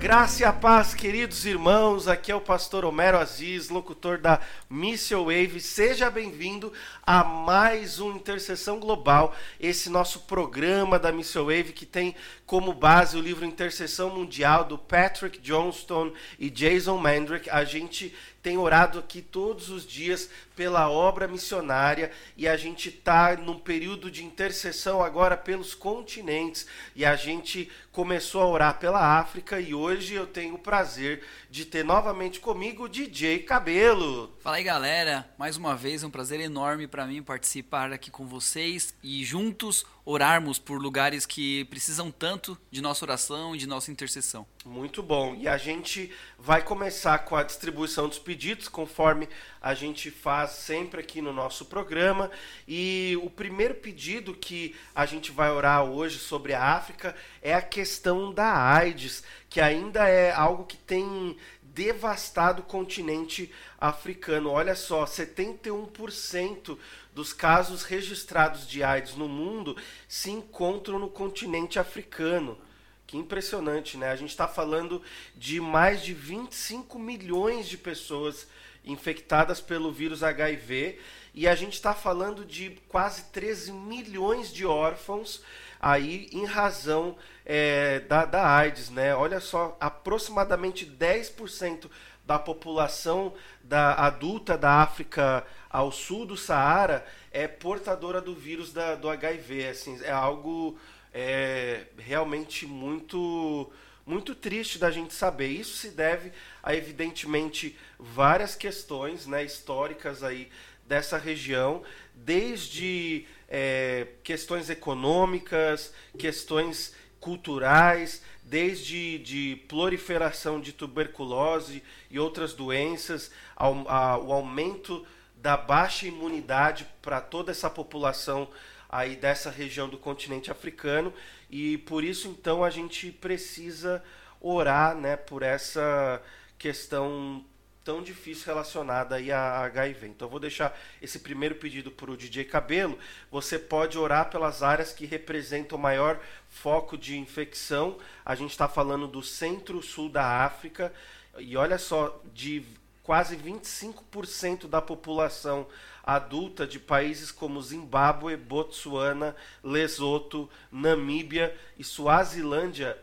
graça e a paz, queridos irmãos. Aqui é o pastor Homero Aziz, locutor da Missile Wave. Seja bem-vindo a mais um Intercessão Global, esse nosso programa da Missile Wave que tem como base o livro Intercessão Mundial do Patrick Johnston e Jason Mandrick. A gente tem orado aqui todos os dias pela obra missionária e a gente está num período de intercessão agora pelos continentes e a gente começou a orar pela África e hoje eu tenho o prazer de ter novamente comigo o DJ Cabelo. Fala aí galera, mais uma vez um prazer enorme para mim participar aqui com vocês e juntos orarmos por lugares que precisam tanto de nossa oração e de nossa intercessão. Muito bom. E a gente vai começar com a distribuição dos pedidos, conforme a gente faz sempre aqui no nosso programa. E o primeiro pedido que a gente vai orar hoje sobre a África é a questão da AIDS, que ainda é algo que tem devastado o continente africano. Olha só, 71% dos casos registrados de AIDS no mundo se encontram no continente africano. Que impressionante, né? A gente está falando de mais de 25 milhões de pessoas infectadas pelo vírus HIV e a gente está falando de quase 13 milhões de órfãos aí em razão é, da, da AIDS, né? Olha só, aproximadamente 10% da população da adulta da África ao sul do Saara é portadora do vírus da, do HIV. Assim, é algo é, realmente muito muito triste da gente saber. Isso se deve a evidentemente várias questões, né, históricas aí dessa região, desde é, questões econômicas, questões culturais, desde de proliferação de tuberculose e outras doenças, ao, ao aumento da baixa imunidade para toda essa população aí dessa região do continente africano. E por isso então a gente precisa orar, né, por essa questão tão difícil relacionada aí a HIV. Então eu vou deixar esse primeiro pedido para o DJ Cabelo. Você pode orar pelas áreas que representam o maior foco de infecção. A gente está falando do centro-sul da África. E olha só, de quase 25% da população adulta de países como Zimbábue, Botsuana, Lesoto, Namíbia e Suazilândia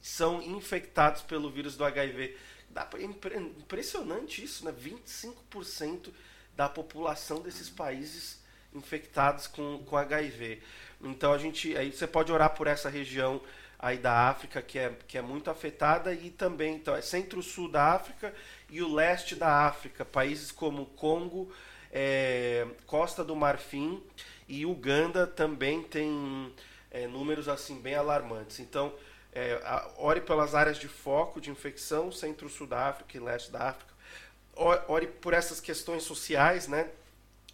são infectados pelo vírus do HIV. impressionante isso, né? 25% da população desses países infectados com, com HIV. Então a gente, aí você pode orar por essa região aí da África que é, que é muito afetada e também então é centro-sul da África e o leste da África, países como Congo, é, Costa do Marfim e Uganda também tem é, números assim bem alarmantes. Então, é, ore pelas áreas de foco de infecção, centro-sul da África e leste da África. Ore por essas questões sociais, né,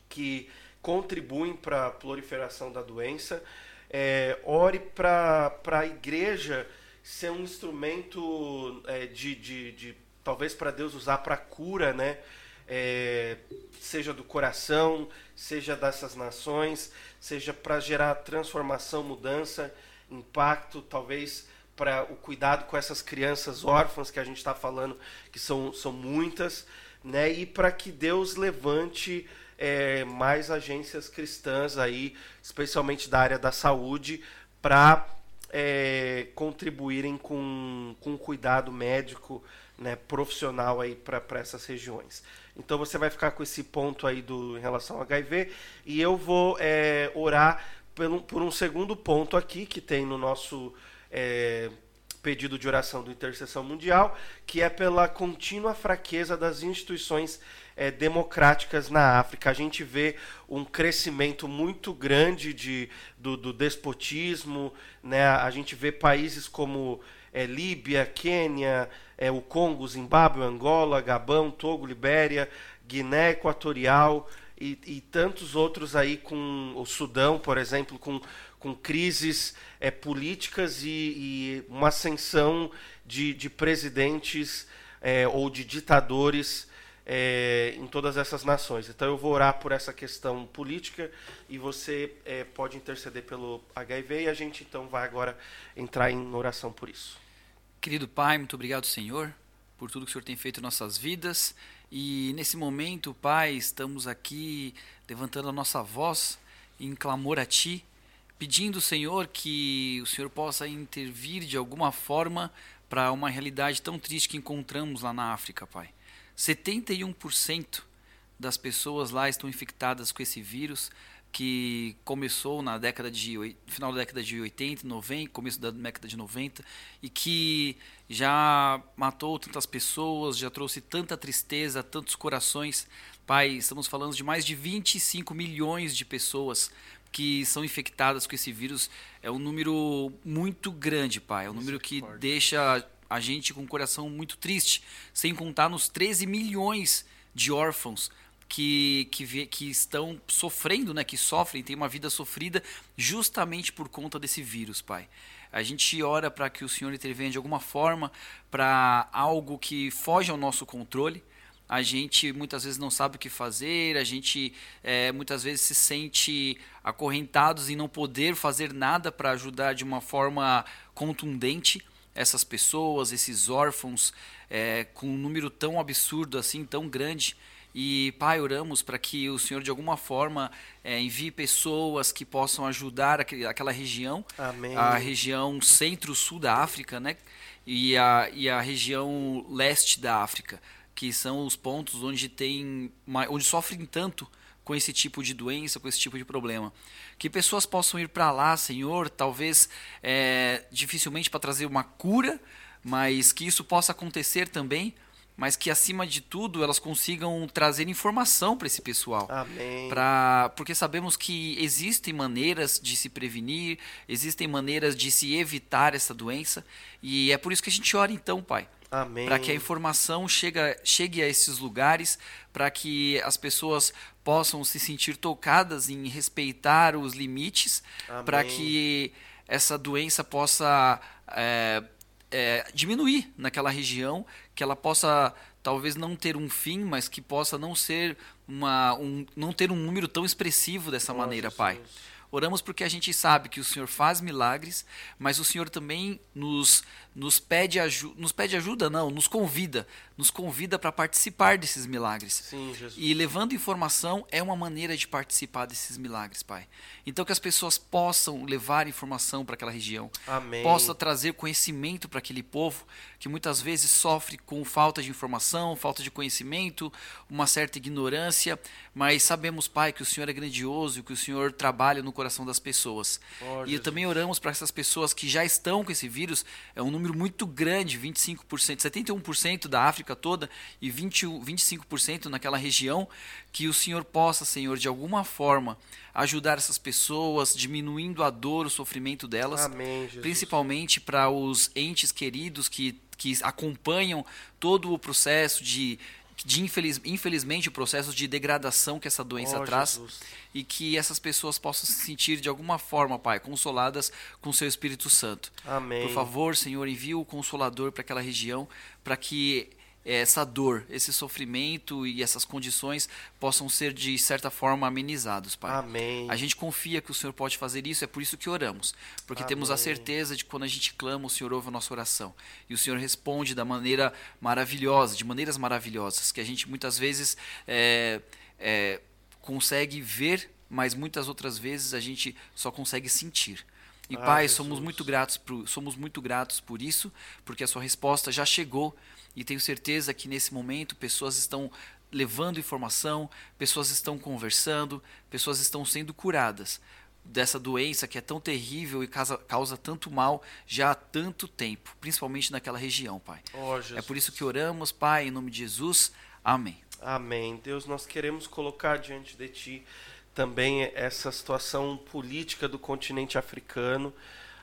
que contribuem para a proliferação da doença. É, ore para a igreja ser um instrumento é, de, de, de talvez para Deus usar para cura, né? É, seja do coração, seja dessas nações, seja para gerar transformação, mudança, impacto, talvez para o cuidado com essas crianças órfãs que a gente está falando, que são, são muitas, né? E para que Deus levante é, mais agências cristãs aí, especialmente da área da saúde, para é, contribuírem com, com cuidado médico né, profissional aí para essas regiões. Então você vai ficar com esse ponto aí do, em relação ao HIV e eu vou é, orar por um, por um, segundo ponto aqui que tem no nosso é, pedido de oração do Intercessão Mundial, que é pela contínua fraqueza das instituições é, democráticas na África. A gente vê um crescimento muito grande de, do, do despotismo, né? a gente vê países como é, Líbia, Quênia, é, o Congo, Zimbábue, Angola, Gabão, Togo, Libéria, Guiné Equatorial e, e, tantos outros aí com o Sudão, por exemplo, com, com crises é, políticas e, e, uma ascensão de, de presidentes é, ou de ditadores é, em todas essas nações. Então eu vou orar por essa questão política e você pode interceder pelo HIV e a gente então vai agora entrar em oração por isso. Querido Pai, muito obrigado, Senhor, por tudo que o Senhor tem feito em nossas vidas. E nesse momento, Pai, estamos aqui levantando a nossa voz em clamor a Ti, pedindo, Senhor, que o Senhor possa intervir de alguma forma para uma realidade tão triste que encontramos lá na África, Pai. 71% das pessoas lá estão infectadas com esse vírus que começou na década de final da década de 80, 90, começo da década de 90 e que já matou tantas pessoas, já trouxe tanta tristeza, tantos corações. Pai, estamos falando de mais de 25 milhões de pessoas que são infectadas com esse vírus. É um número muito grande, pai. É um número que deixa a gente com o coração muito triste, sem contar nos 13 milhões de órfãos que, que, que estão sofrendo, né, que sofrem, têm uma vida sofrida justamente por conta desse vírus, Pai. A gente ora para que o Senhor intervenha de alguma forma para algo que foge ao nosso controle. A gente muitas vezes não sabe o que fazer, a gente é, muitas vezes se sente acorrentados em não poder fazer nada para ajudar de uma forma contundente essas pessoas, esses órfãos, é, com um número tão absurdo assim, tão grande. E, Pai, oramos para que o Senhor, de alguma forma, é, envie pessoas que possam ajudar aquele, aquela região, Amém. a região centro-sul da África, né? E a, e a região leste da África, que são os pontos onde tem, onde sofrem tanto com esse tipo de doença, com esse tipo de problema. Que pessoas possam ir para lá, Senhor, talvez é, dificilmente para trazer uma cura, mas que isso possa acontecer também mas que acima de tudo elas consigam trazer informação para esse pessoal. Amém. Pra, porque sabemos que existem maneiras de se prevenir, existem maneiras de se evitar essa doença, e é por isso que a gente ora então, Pai. Para que a informação chega, chegue a esses lugares, para que as pessoas possam se sentir tocadas em respeitar os limites, para que essa doença possa é, é, diminuir naquela região, que ela possa talvez não ter um fim, mas que possa não ser uma, um, não ter um número tão expressivo dessa Nossa, maneira, Pai. Oramos porque a gente sabe que o Senhor faz milagres, mas o Senhor também nos, nos, pede, ajuda, nos pede ajuda, não, nos convida. Nos convida para participar desses milagres. Sim, Jesus. E levando informação é uma maneira de participar desses milagres, Pai. Então que as pessoas possam levar informação para aquela região. Amém. Possa trazer conhecimento para aquele povo que muitas vezes sofre com falta de informação, falta de conhecimento, uma certa ignorância, mas sabemos, Pai, que o Senhor é grandioso e que o Senhor trabalha no coração das pessoas. Oh, e também oramos para essas pessoas que já estão com esse vírus, é um número muito grande, 25%, 71% da África toda e 20, 25% naquela região, que o Senhor possa, Senhor, de alguma forma ajudar essas pessoas, diminuindo a dor, o sofrimento delas, Amém, principalmente para os entes queridos que, que acompanham todo o processo de, de infeliz, infelizmente o processo de degradação que essa doença oh, traz Jesus. e que essas pessoas possam se sentir de alguma forma, Pai, consoladas com o seu Espírito Santo. Amém. Por favor, Senhor, envie o consolador para aquela região para que essa dor, esse sofrimento e essas condições possam ser de certa forma amenizados, Pai. Amém. A gente confia que o Senhor pode fazer isso, é por isso que oramos, porque Amém. temos a certeza de que quando a gente clama, o Senhor ouve a nossa oração e o Senhor responde da maneira maravilhosa, de maneiras maravilhosas, que a gente muitas vezes é, é, consegue ver, mas muitas outras vezes a gente só consegue sentir. E ah, Pai, Jesus. somos muito gratos por, somos muito gratos por isso, porque a sua resposta já chegou e tenho certeza que nesse momento pessoas estão levando informação, pessoas estão conversando, pessoas estão sendo curadas dessa doença que é tão terrível e causa, causa tanto mal já há tanto tempo, principalmente naquela região, Pai. Oh, é por isso que oramos, Pai, em nome de Jesus. Amém. Amém. Deus, nós queremos colocar diante de Ti também essa situação política do continente africano.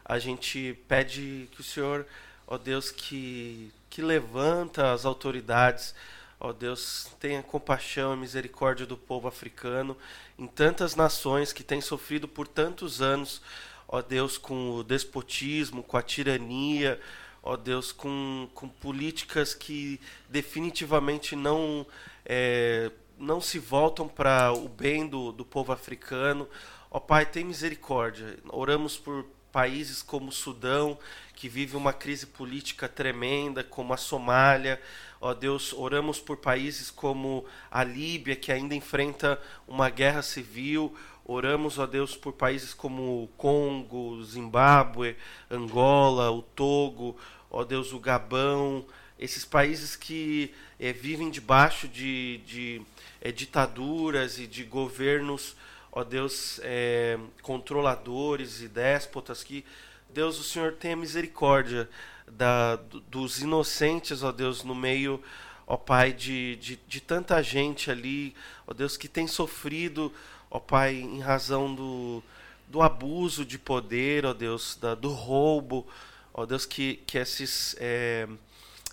A gente pede que o Senhor, ó Deus, que que levanta as autoridades. Ó Deus, tenha compaixão e misericórdia do povo africano em tantas nações que têm sofrido por tantos anos, ó Deus, com o despotismo, com a tirania, ó Deus, com, com políticas que definitivamente não, é, não se voltam para o bem do, do povo africano. Ó Pai, tem misericórdia. Oramos por países como o Sudão, que vive uma crise política tremenda, como a Somália. Ó Deus, oramos por países como a Líbia, que ainda enfrenta uma guerra civil. Oramos, ó Deus, por países como o Congo, Zimbábue, Angola, o Togo, ó Deus, o Gabão, esses países que é, vivem debaixo de, de é, ditaduras e de governos, ó Deus, é, controladores e déspotas que Deus, o Senhor tenha misericórdia da, dos inocentes, ó Deus, no meio, ó Pai, de, de, de tanta gente ali, ó Deus, que tem sofrido, ó Pai, em razão do, do abuso de poder, ó Deus, da, do roubo, ó Deus, que, que esses, é,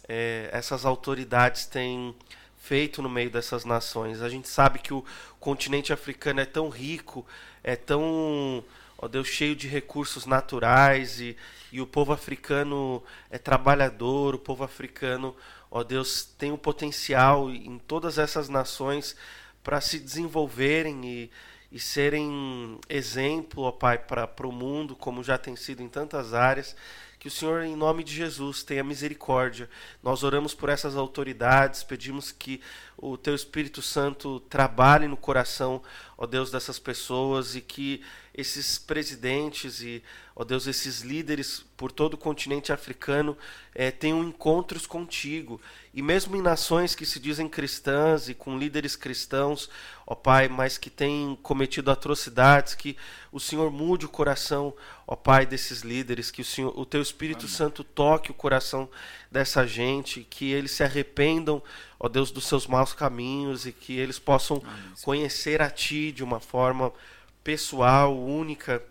é, essas autoridades têm feito no meio dessas nações. A gente sabe que o continente africano é tão rico, é tão ó Deus, cheio de recursos naturais e, e o povo africano é trabalhador, o povo africano, ó Deus, tem o potencial em todas essas nações para se desenvolverem e, e serem exemplo, ó Pai, para o mundo, como já tem sido em tantas áreas. Que o Senhor, em nome de Jesus, tenha misericórdia. Nós oramos por essas autoridades, pedimos que o Teu Espírito Santo trabalhe no coração, ó Deus, dessas pessoas e que esses presidentes e, ó Deus, esses líderes por todo o continente africano é, tenham encontros contigo. E mesmo em nações que se dizem cristãs e com líderes cristãos, ó Pai, mas que têm cometido atrocidades, que o Senhor mude o coração, ó Pai, desses líderes, que o, Senhor, o Teu Espírito Amém. Santo toque o coração dessa gente, que eles se arrependam, ó Deus, dos seus maus caminhos e que eles possam Amém. conhecer a Ti de uma forma pessoal, única,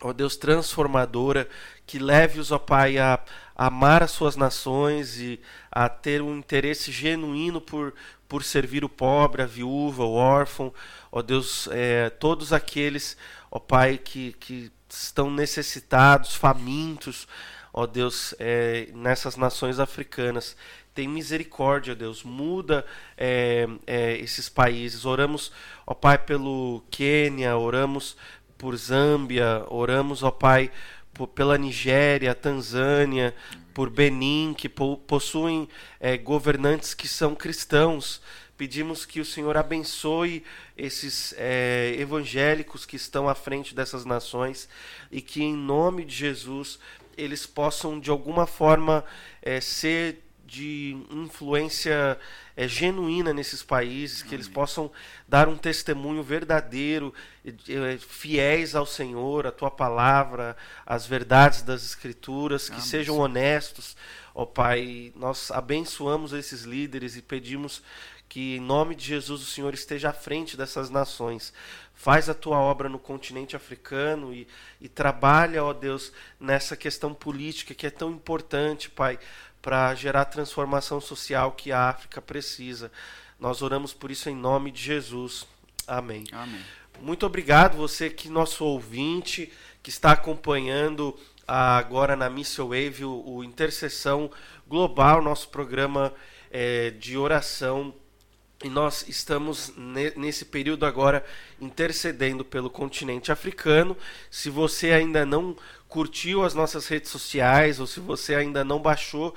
ó Deus, transformadora, que leve-os, ó Pai, a, a amar as suas nações e a ter um interesse genuíno por, por servir o pobre, a viúva, o órfão, ó Deus, é, todos aqueles, ó Pai, que, que estão necessitados, famintos, ó Deus, é, nessas nações africanas tem misericórdia, Deus, muda é, é, esses países. Oramos, ó Pai, pelo Quênia, oramos por Zâmbia, oramos, ó Pai, por, pela Nigéria, Tanzânia, por Benin, que po possuem é, governantes que são cristãos. Pedimos que o Senhor abençoe esses é, evangélicos que estão à frente dessas nações e que, em nome de Jesus, eles possam, de alguma forma, é, ser de influência é, genuína nesses países, que eles possam dar um testemunho verdadeiro, é, fiéis ao Senhor, à tua palavra, às verdades das Escrituras, que sejam honestos. Ó Pai, nós abençoamos esses líderes e pedimos que, em nome de Jesus, o Senhor esteja à frente dessas nações. Faz a tua obra no continente africano e, e trabalha, ó Deus, nessa questão política que é tão importante, Pai para gerar a transformação social que a África precisa. Nós oramos por isso em nome de Jesus. Amém. Amém. Muito obrigado você que nosso ouvinte que está acompanhando agora na Missile Wave o, o Intercessão Global, nosso programa é, de oração e nós estamos nesse período agora intercedendo pelo continente africano. Se você ainda não curtiu as nossas redes sociais ou se você ainda não baixou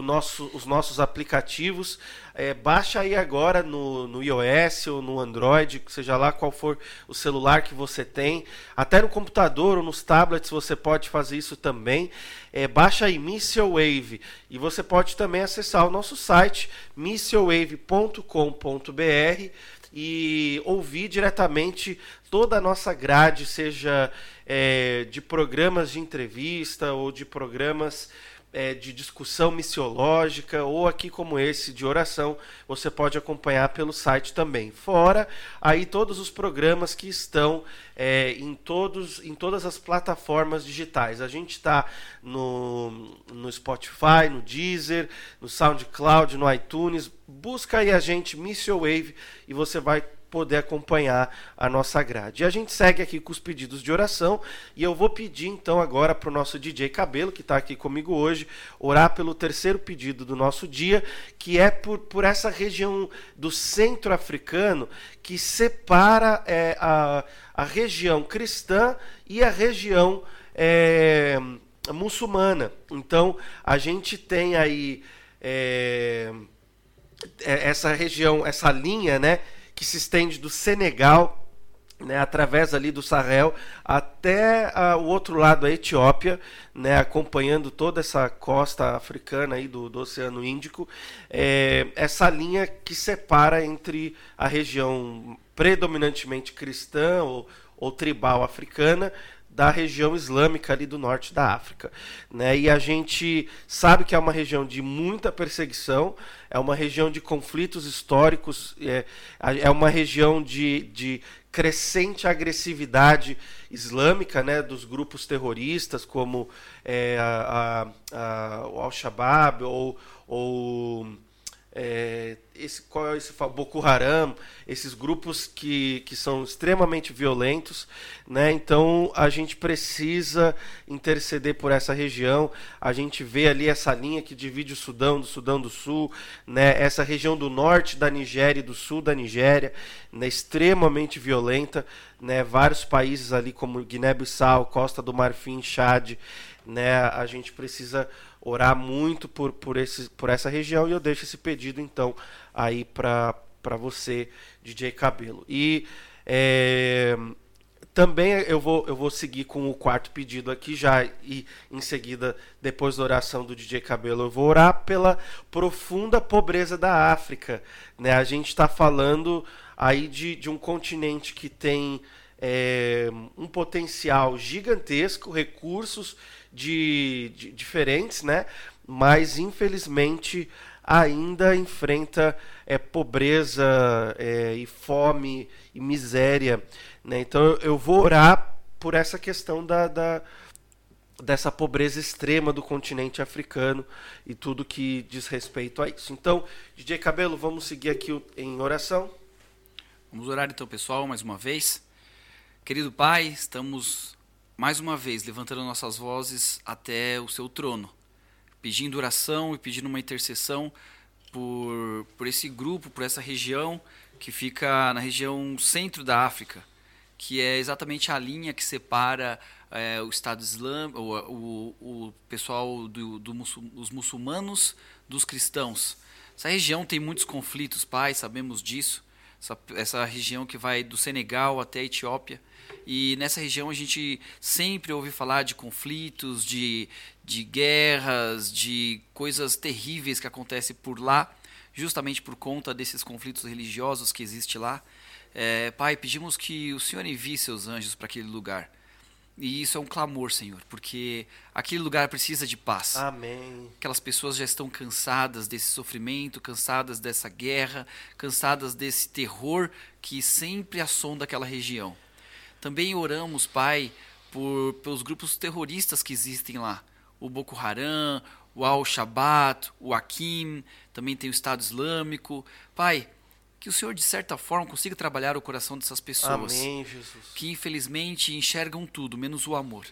nosso, os nossos aplicativos, é, baixa aí agora no, no iOS ou no Android, seja lá qual for o celular que você tem. Até no computador ou nos tablets você pode fazer isso também. É, baixa aí Missile Wave e você pode também acessar o nosso site missilewave.com.br e ouvir diretamente toda a nossa grade, seja é, de programas de entrevista ou de programas é, de discussão missiológica ou aqui como esse de oração, você pode acompanhar pelo site também. Fora aí todos os programas que estão é, em, todos, em todas as plataformas digitais. A gente está no, no Spotify, no Deezer, no SoundCloud, no iTunes. Busca aí a gente, Missile Wave, e você vai poder acompanhar a nossa grade. E a gente segue aqui com os pedidos de oração e eu vou pedir então agora para o nosso DJ Cabelo, que está aqui comigo hoje, orar pelo terceiro pedido do nosso dia, que é por, por essa região do centro africano que separa é, a, a região cristã e a região é, muçulmana. Então, a gente tem aí é, é, essa região, essa linha, né, que se estende do Senegal, né, através ali do Sahel até uh, o outro lado, a Etiópia, né, acompanhando toda essa costa africana aí do, do Oceano Índico, é, essa linha que separa entre a região predominantemente cristã ou, ou tribal africana da região islâmica ali do norte da África. Né? E a gente sabe que é uma região de muita perseguição, é uma região de conflitos históricos, é, é uma região de, de crescente agressividade islâmica né, dos grupos terroristas, como é, a, a, a, o Al-Shabaab ou, ou é, esse, qual é esse Boko Haram, esses grupos que, que são extremamente violentos, né? Então a gente precisa interceder por essa região. A gente vê ali essa linha que divide o Sudão do Sudão do Sul, né? Essa região do norte da Nigéria e do sul da Nigéria, né? extremamente violenta, né? Vários países ali como Guiné-Bissau, Costa do Marfim, Chad, né? A gente precisa orar muito por, por, esse, por essa região e eu deixo esse pedido então aí para você, DJ Cabelo. E é, também eu vou, eu vou seguir com o quarto pedido aqui já e em seguida, depois da oração do DJ Cabelo, eu vou orar pela profunda pobreza da África. Né? A gente está falando aí de, de um continente que tem é, um potencial gigantesco, recursos de, de, diferentes, né? Mas infelizmente ainda enfrenta é, pobreza é, e fome e miséria. Né? Então eu vou orar por essa questão da, da, dessa pobreza extrema do continente africano e tudo que diz respeito a isso. Então, DJ Cabelo, vamos seguir aqui em oração. Vamos orar então, pessoal, mais uma vez. Querido Pai, estamos mais uma vez levantando nossas vozes até o seu trono, pedindo oração e pedindo uma intercessão por, por esse grupo, por essa região que fica na região centro da África, que é exatamente a linha que separa é, o Estado Islâmico, o, o, pessoal do, do muçulmanos dos cristãos. Essa região tem muitos conflitos, pai, sabemos disso. Essa, essa região que vai do Senegal até a Etiópia e nessa região a gente sempre ouve falar de conflitos, de, de guerras, de coisas terríveis que acontecem por lá, justamente por conta desses conflitos religiosos que existe lá. É, pai, pedimos que o Senhor envie seus anjos para aquele lugar. E isso é um clamor, Senhor, porque aquele lugar precisa de paz. Amém. Aquelas pessoas já estão cansadas desse sofrimento, cansadas dessa guerra, cansadas desse terror que sempre assonda aquela região. Também oramos, Pai, por, pelos grupos terroristas que existem lá. O Boko Haram, o Al-Shabaab, o Akim, também tem o Estado Islâmico. Pai, que o Senhor, de certa forma, consiga trabalhar o coração dessas pessoas. Amém, Jesus. Que, infelizmente, enxergam tudo, menos o amor.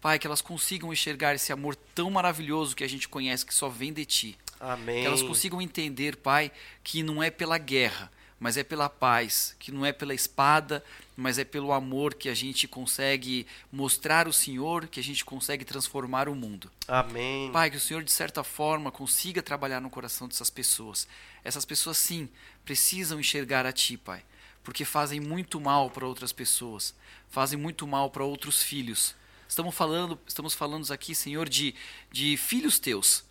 Pai, que elas consigam enxergar esse amor tão maravilhoso que a gente conhece, que só vem de Ti. Amém. Que elas consigam entender, Pai, que não é pela guerra, mas é pela paz, que não é pela espada, mas é pelo amor que a gente consegue mostrar o Senhor, que a gente consegue transformar o mundo. Amém. Pai, que o Senhor de certa forma consiga trabalhar no coração dessas pessoas. Essas pessoas sim precisam enxergar a ti, Pai, porque fazem muito mal para outras pessoas, fazem muito mal para outros filhos. Estamos falando, estamos falando aqui, Senhor, de, de filhos teus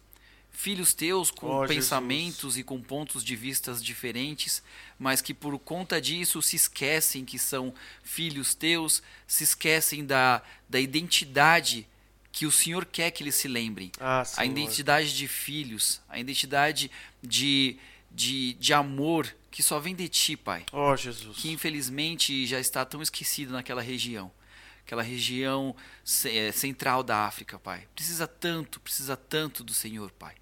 filhos teus com oh, pensamentos Jesus. e com pontos de vistas diferentes, mas que por conta disso se esquecem que são filhos teus, se esquecem da, da identidade que o Senhor quer que eles se lembrem. Ah, a identidade de filhos, a identidade de, de, de amor que só vem de ti, Pai. Oh, Jesus. Que infelizmente já está tão esquecido naquela região. Aquela região eh, central da África, Pai. Precisa tanto, precisa tanto do Senhor, Pai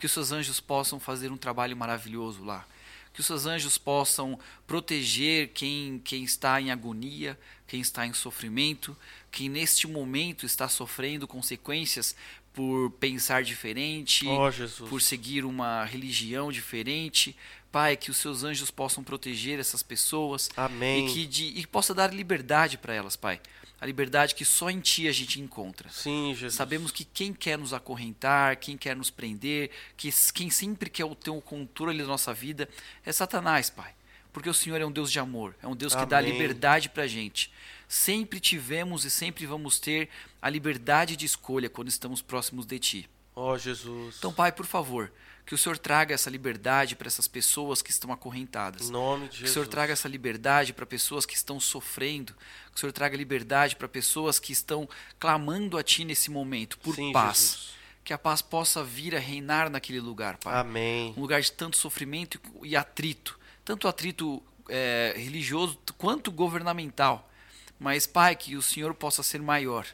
que os seus anjos possam fazer um trabalho maravilhoso lá. Que os seus anjos possam proteger quem, quem está em agonia, quem está em sofrimento, quem neste momento está sofrendo consequências por pensar diferente, oh, por seguir uma religião diferente. Pai, que os seus anjos possam proteger essas pessoas. Amém. E que, de, e possa dar liberdade para elas, Pai. A liberdade que só em Ti a gente encontra. Sim, Jesus. Sabemos que quem quer nos acorrentar, quem quer nos prender, que quem sempre quer ter o controle da nossa vida é Satanás, Pai. Porque o Senhor é um Deus de amor, é um Deus que Amém. dá liberdade para a gente. Sempre tivemos e sempre vamos ter a liberdade de escolha quando estamos próximos de Ti. Ó Jesus. Então, Pai, por favor, que o Senhor traga essa liberdade para essas pessoas que estão acorrentadas. Em nome de Que o Jesus. Senhor traga essa liberdade para pessoas que estão sofrendo. Que o Senhor traga liberdade para pessoas que estão clamando a Ti nesse momento por Sim, paz. Jesus. Que a paz possa vir a reinar naquele lugar, Pai. Amém. Um lugar de tanto sofrimento e atrito. Tanto atrito é, religioso quanto governamental. Mas, Pai, que o Senhor possa ser maior.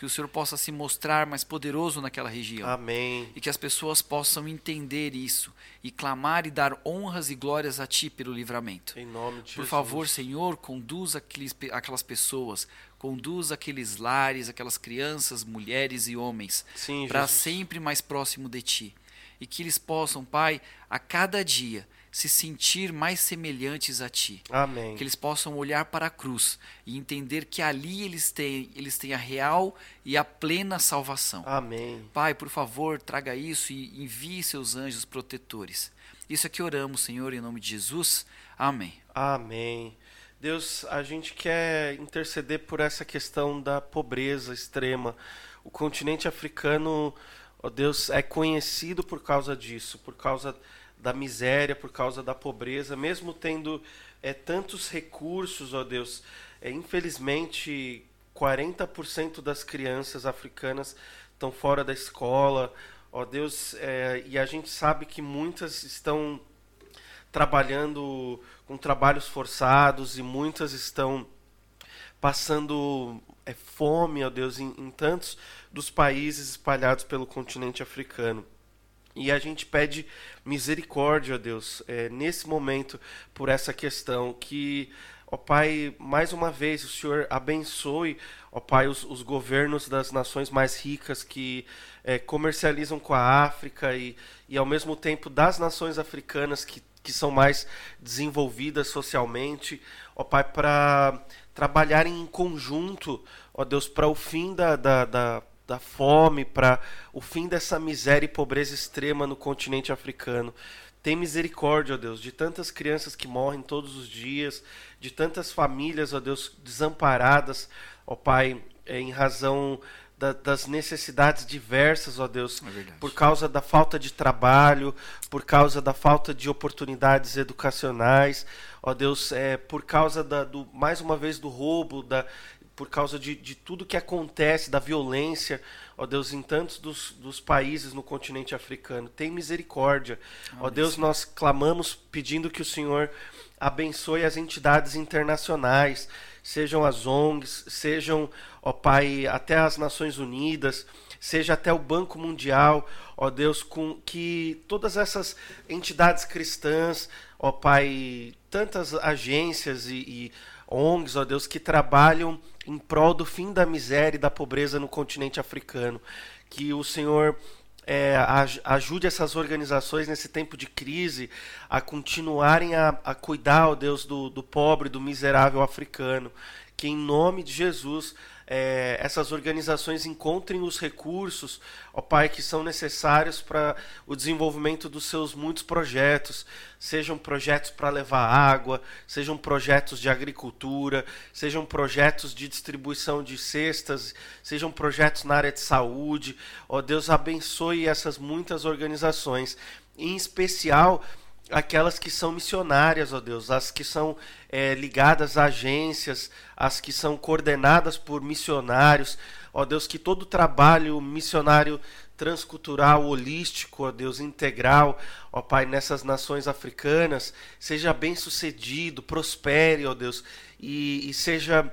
Que o Senhor possa se mostrar mais poderoso naquela região Amém. e que as pessoas possam entender isso e clamar e dar honras e glórias a Ti pelo livramento. Em nome de Por Jesus. favor, Senhor, conduza aqueles, aquelas pessoas, conduza aqueles lares, aquelas crianças, mulheres e homens Sim, para sempre mais próximo de Ti. E que eles possam, Pai, a cada dia se sentir mais semelhantes a Ti. Amém. Que eles possam olhar para a cruz e entender que ali eles têm, eles têm a real e a plena salvação. Amém. Pai, por favor, traga isso e envie seus anjos protetores. Isso é que oramos, Senhor, em nome de Jesus. Amém. Amém. Deus, a gente quer interceder por essa questão da pobreza extrema. O continente africano, ó Deus, é conhecido por causa disso, por causa da miséria, por causa da pobreza, mesmo tendo é, tantos recursos, ó Deus. É, infelizmente, 40% das crianças africanas estão fora da escola, ó Deus, é, e a gente sabe que muitas estão trabalhando com trabalhos forçados e muitas estão passando é, fome, ó Deus, em, em tantos dos países espalhados pelo continente africano. E a gente pede misericórdia, ó Deus, é, nesse momento, por essa questão. Que, ó Pai, mais uma vez o Senhor abençoe, ó Pai, os, os governos das nações mais ricas que é, comercializam com a África e, e, ao mesmo tempo, das nações africanas que, que são mais desenvolvidas socialmente, ó Pai, para trabalharem em conjunto, ó Deus, para o fim da, da, da da fome, para o fim dessa miséria e pobreza extrema no continente africano. Tem misericórdia, ó Deus, de tantas crianças que morrem todos os dias, de tantas famílias, ó Deus, desamparadas, ó Pai, em razão da, das necessidades diversas, ó Deus, É por causa da falta de trabalho, por causa da falta de oportunidades educacionais, ó Deus, é, por causa da, do, mais uma vez do roubo, da, por causa de, de tudo que acontece, da violência, ó Deus, em tantos dos, dos países no continente africano. Tem misericórdia. Ó Deus, nós clamamos pedindo que o Senhor abençoe as entidades internacionais, sejam as ONGs, sejam, ó Pai, até as Nações Unidas, seja até o Banco Mundial, ó Deus, com que todas essas entidades cristãs, ó Pai, tantas agências e, e ONGs, ó Deus, que trabalham em prol do fim da miséria e da pobreza no continente africano. Que o Senhor é, aj- ajude essas organizações nesse tempo de crise a continuarem a, a cuidar, ó Deus, do, do pobre, do miserável africano. Que em nome de Jesus é, essas organizações encontrem os recursos, ó Pai, que são necessários para o desenvolvimento dos seus muitos projetos, sejam projetos para levar água, sejam projetos de agricultura, sejam projetos de distribuição de cestas, sejam projetos na área de saúde. Ó Deus, abençoe essas muitas organizações, em especial aquelas que são missionárias, ó Deus, as que são é, ligadas a agências, as que são coordenadas por missionários, ó Deus, que todo trabalho missionário transcultural, holístico, ó Deus, integral, ó Pai, nessas nações africanas, seja bem sucedido, prospere, ó Deus, e, e seja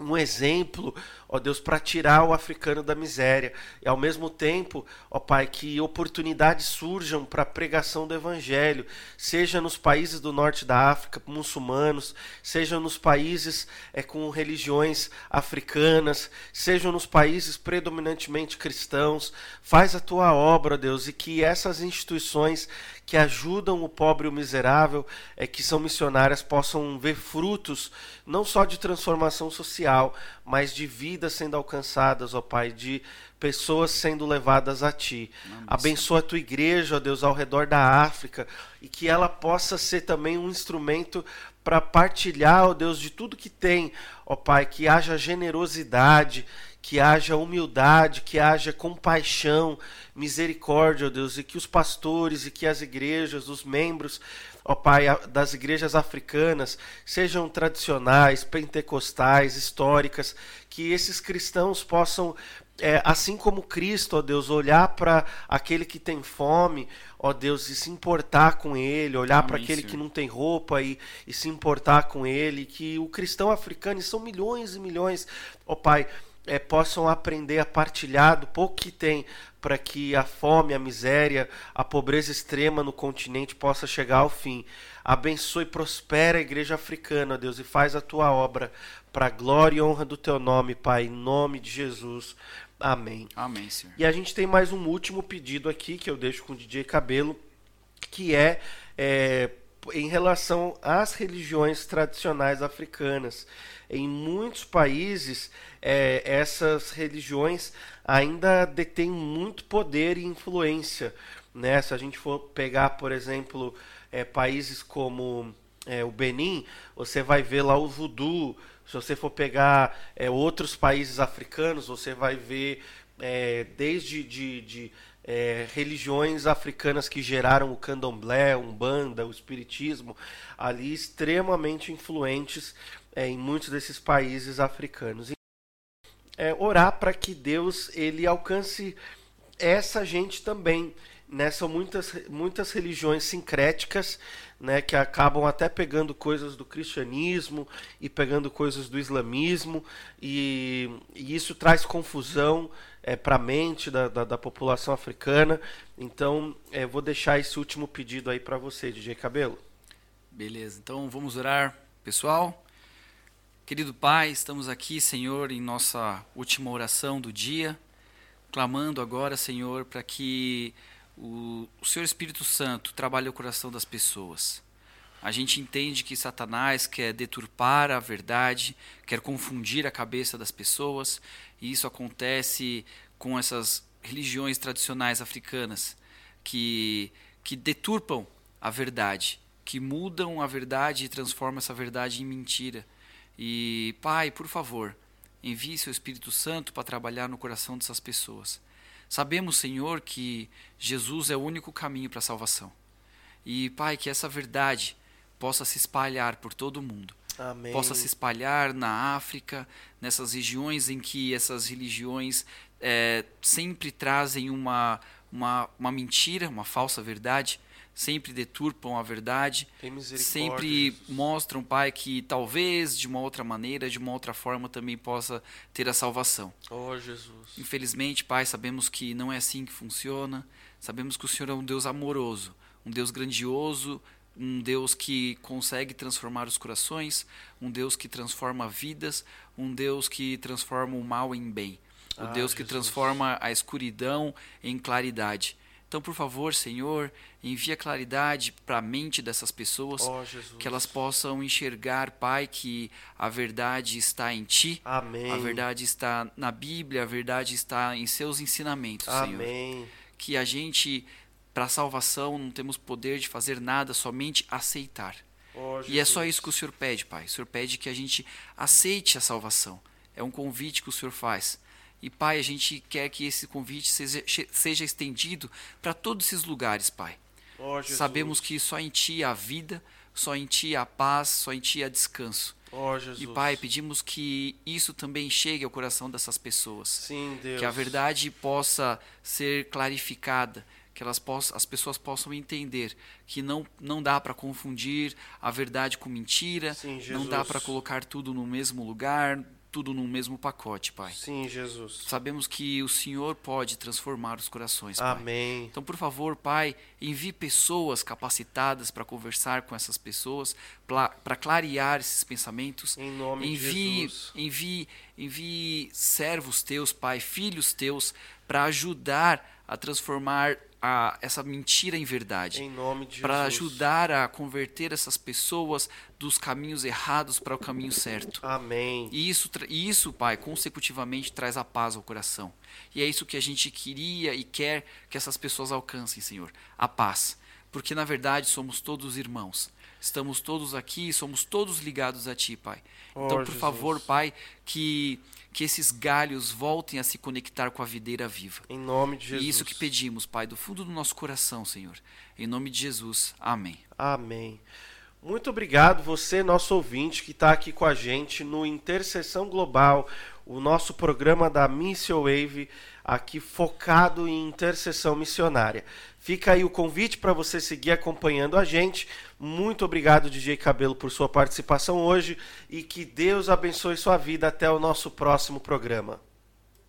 um exemplo, ó Deus, para tirar o africano da miséria. E ao mesmo tempo, ó Pai, que oportunidades surjam para a pregação do Evangelho, seja nos países do norte da África, muçulmanos, seja nos países é, com religiões africanas, sejam nos países predominantemente cristãos. Faz a tua obra, Deus, e que essas instituições que ajudam o pobre e o miserável, é, que são missionárias, possam ver frutos não só de transformação social, mas de vidas sendo alcançadas, ó Pai, de pessoas sendo levadas a Ti. Amém. Abençoa a Tua igreja, ó Deus, ao redor da África, e que ela possa ser também um instrumento para partilhar, ó Deus, de tudo que tem, ó Pai, que haja generosidade, que haja humildade, que haja compaixão, misericórdia, ó Deus, e que os pastores e que as igrejas, os membros, ó Pai, das igrejas africanas sejam tradicionais, pentecostais, históricas, que esses cristãos possam é, assim como Cristo, ó Deus, olhar para aquele que tem fome, ó Deus, e se importar com ele, olhar para aquele Senhor. que não tem roupa e, e se importar com ele, que o cristão africano, e são milhões e milhões, ó Pai, é, possam aprender a partilhar do pouco que tem para que a fome, a miséria, a pobreza extrema no continente possa chegar ao fim. Abençoe e prospera a igreja africana, Deus, e faz a tua obra para a glória e honra do teu nome, Pai, em nome de Jesus. Amém. Amém, Senhor. E a gente tem mais um último pedido aqui que eu deixo com o DJ Cabelo, que é, é em relação às religiões tradicionais africanas. Em muitos países, é, essas religiões ainda detêm muito poder e influência. Né? Se a gente for pegar, por exemplo, é, países como é, o Benin, você vai ver lá o voodoo. Se você for pegar é, outros países africanos, você vai ver é, desde de, de é, religiões africanas que geraram o candomblé, umbanda, o espiritismo, ali extremamente influentes é, em muitos desses países africanos. É, orar para que Deus ele alcance essa gente também. Né? São muitas, muitas religiões sincréticas né, que acabam até pegando coisas do cristianismo e pegando coisas do islamismo, e, e isso traz confusão é, para a mente da, da, da, população africana. Então, é, vou deixar esse último pedido aí para você, DJ Cabelo. Beleza, então vamos orar, pessoal. Querido Pai, estamos aqui, Senhor, em nossa última oração do dia, clamando agora, Senhor, para que o, o Senhor Espírito Santo trabalhe o coração das pessoas. A gente entende que Satanás quer deturpar a verdade, quer confundir a cabeça das pessoas, e isso acontece com essas religiões tradicionais africanas que, que deturpam a verdade, que mudam a verdade e transformam essa verdade em mentira. E, Pai, por favor, envie seu Espírito Santo para trabalhar no coração dessas pessoas. Sabemos, Senhor, que Jesus é o único caminho para a salvação. E, Pai, que essa verdade possa se espalhar por todo o mundo. Amém. Possa se espalhar na África, nessas regiões em que essas religiões é, sempre trazem uma, uma, uma mentira, uma falsa verdade sempre deturpam a verdade, sempre mostram, Pai, que talvez de uma outra maneira, de uma outra forma também possa ter a salvação. Oh, Jesus. Infelizmente, Pai, sabemos que não é assim que funciona. Sabemos que o Senhor é um Deus amoroso, um Deus grandioso, um Deus que consegue transformar os corações, um Deus que transforma vidas, um Deus que transforma o mal em bem, o ah, Deus que transforma a escuridão em claridade. Então, por favor, Senhor, envia claridade para a mente dessas pessoas, oh, que elas possam enxergar, Pai, que a verdade está em Ti, Amém. a verdade está na Bíblia, a verdade está em Seus ensinamentos, Amém. Senhor. Que a gente, para a salvação, não temos poder de fazer nada, somente aceitar. Oh, e é só isso que o Senhor pede, Pai. O Senhor pede que a gente aceite a salvação. É um convite que o Senhor faz. E, Pai, a gente quer que esse convite seja, seja estendido para todos esses lugares, Pai. Oh, Sabemos que só em Ti há vida, só em Ti há paz, só em Ti há descanso. Oh, e, Pai, pedimos que isso também chegue ao coração dessas pessoas. Sim, Deus. Que a verdade possa ser clarificada, que elas possam, as pessoas possam entender que não, não dá para confundir a verdade com mentira, Sim, não dá para colocar tudo no mesmo lugar, tudo num mesmo pacote, Pai. Sim, Jesus. Sabemos que o Senhor pode transformar os corações, Pai. Amém. Então, por favor, Pai, envie pessoas capacitadas para conversar com essas pessoas, para clarear esses pensamentos. Em nome envie, de Jesus. Envie, envie servos teus, Pai, filhos teus, para ajudar a transformar a, essa mentira em verdade. Em nome de Para ajudar a converter essas pessoas dos caminhos errados para o caminho certo. Amém. E isso, e isso, Pai, consecutivamente traz a paz ao coração. E é isso que a gente queria e quer que essas pessoas alcancem, Senhor. A paz. Porque na verdade somos todos irmãos. Estamos todos aqui, somos todos ligados a Ti, Pai. Oh, Então, por Jesus. favor, Pai, que, que esses galhos voltem a se conectar com a videira viva. Em nome de Jesus. E isso que pedimos, Pai, do fundo do nosso coração, Senhor. Em nome de Jesus. Amém. Amém. Muito obrigado, você, nosso ouvinte, que está aqui com a gente no Intercessão Global, o nosso programa da Mission Wave, aqui focado em intercessão missionária. Fica aí o convite para você seguir acompanhando a gente. Muito obrigado, DJ Cabelo, por sua participação hoje e que Deus abençoe sua vida. Até o nosso próximo programa.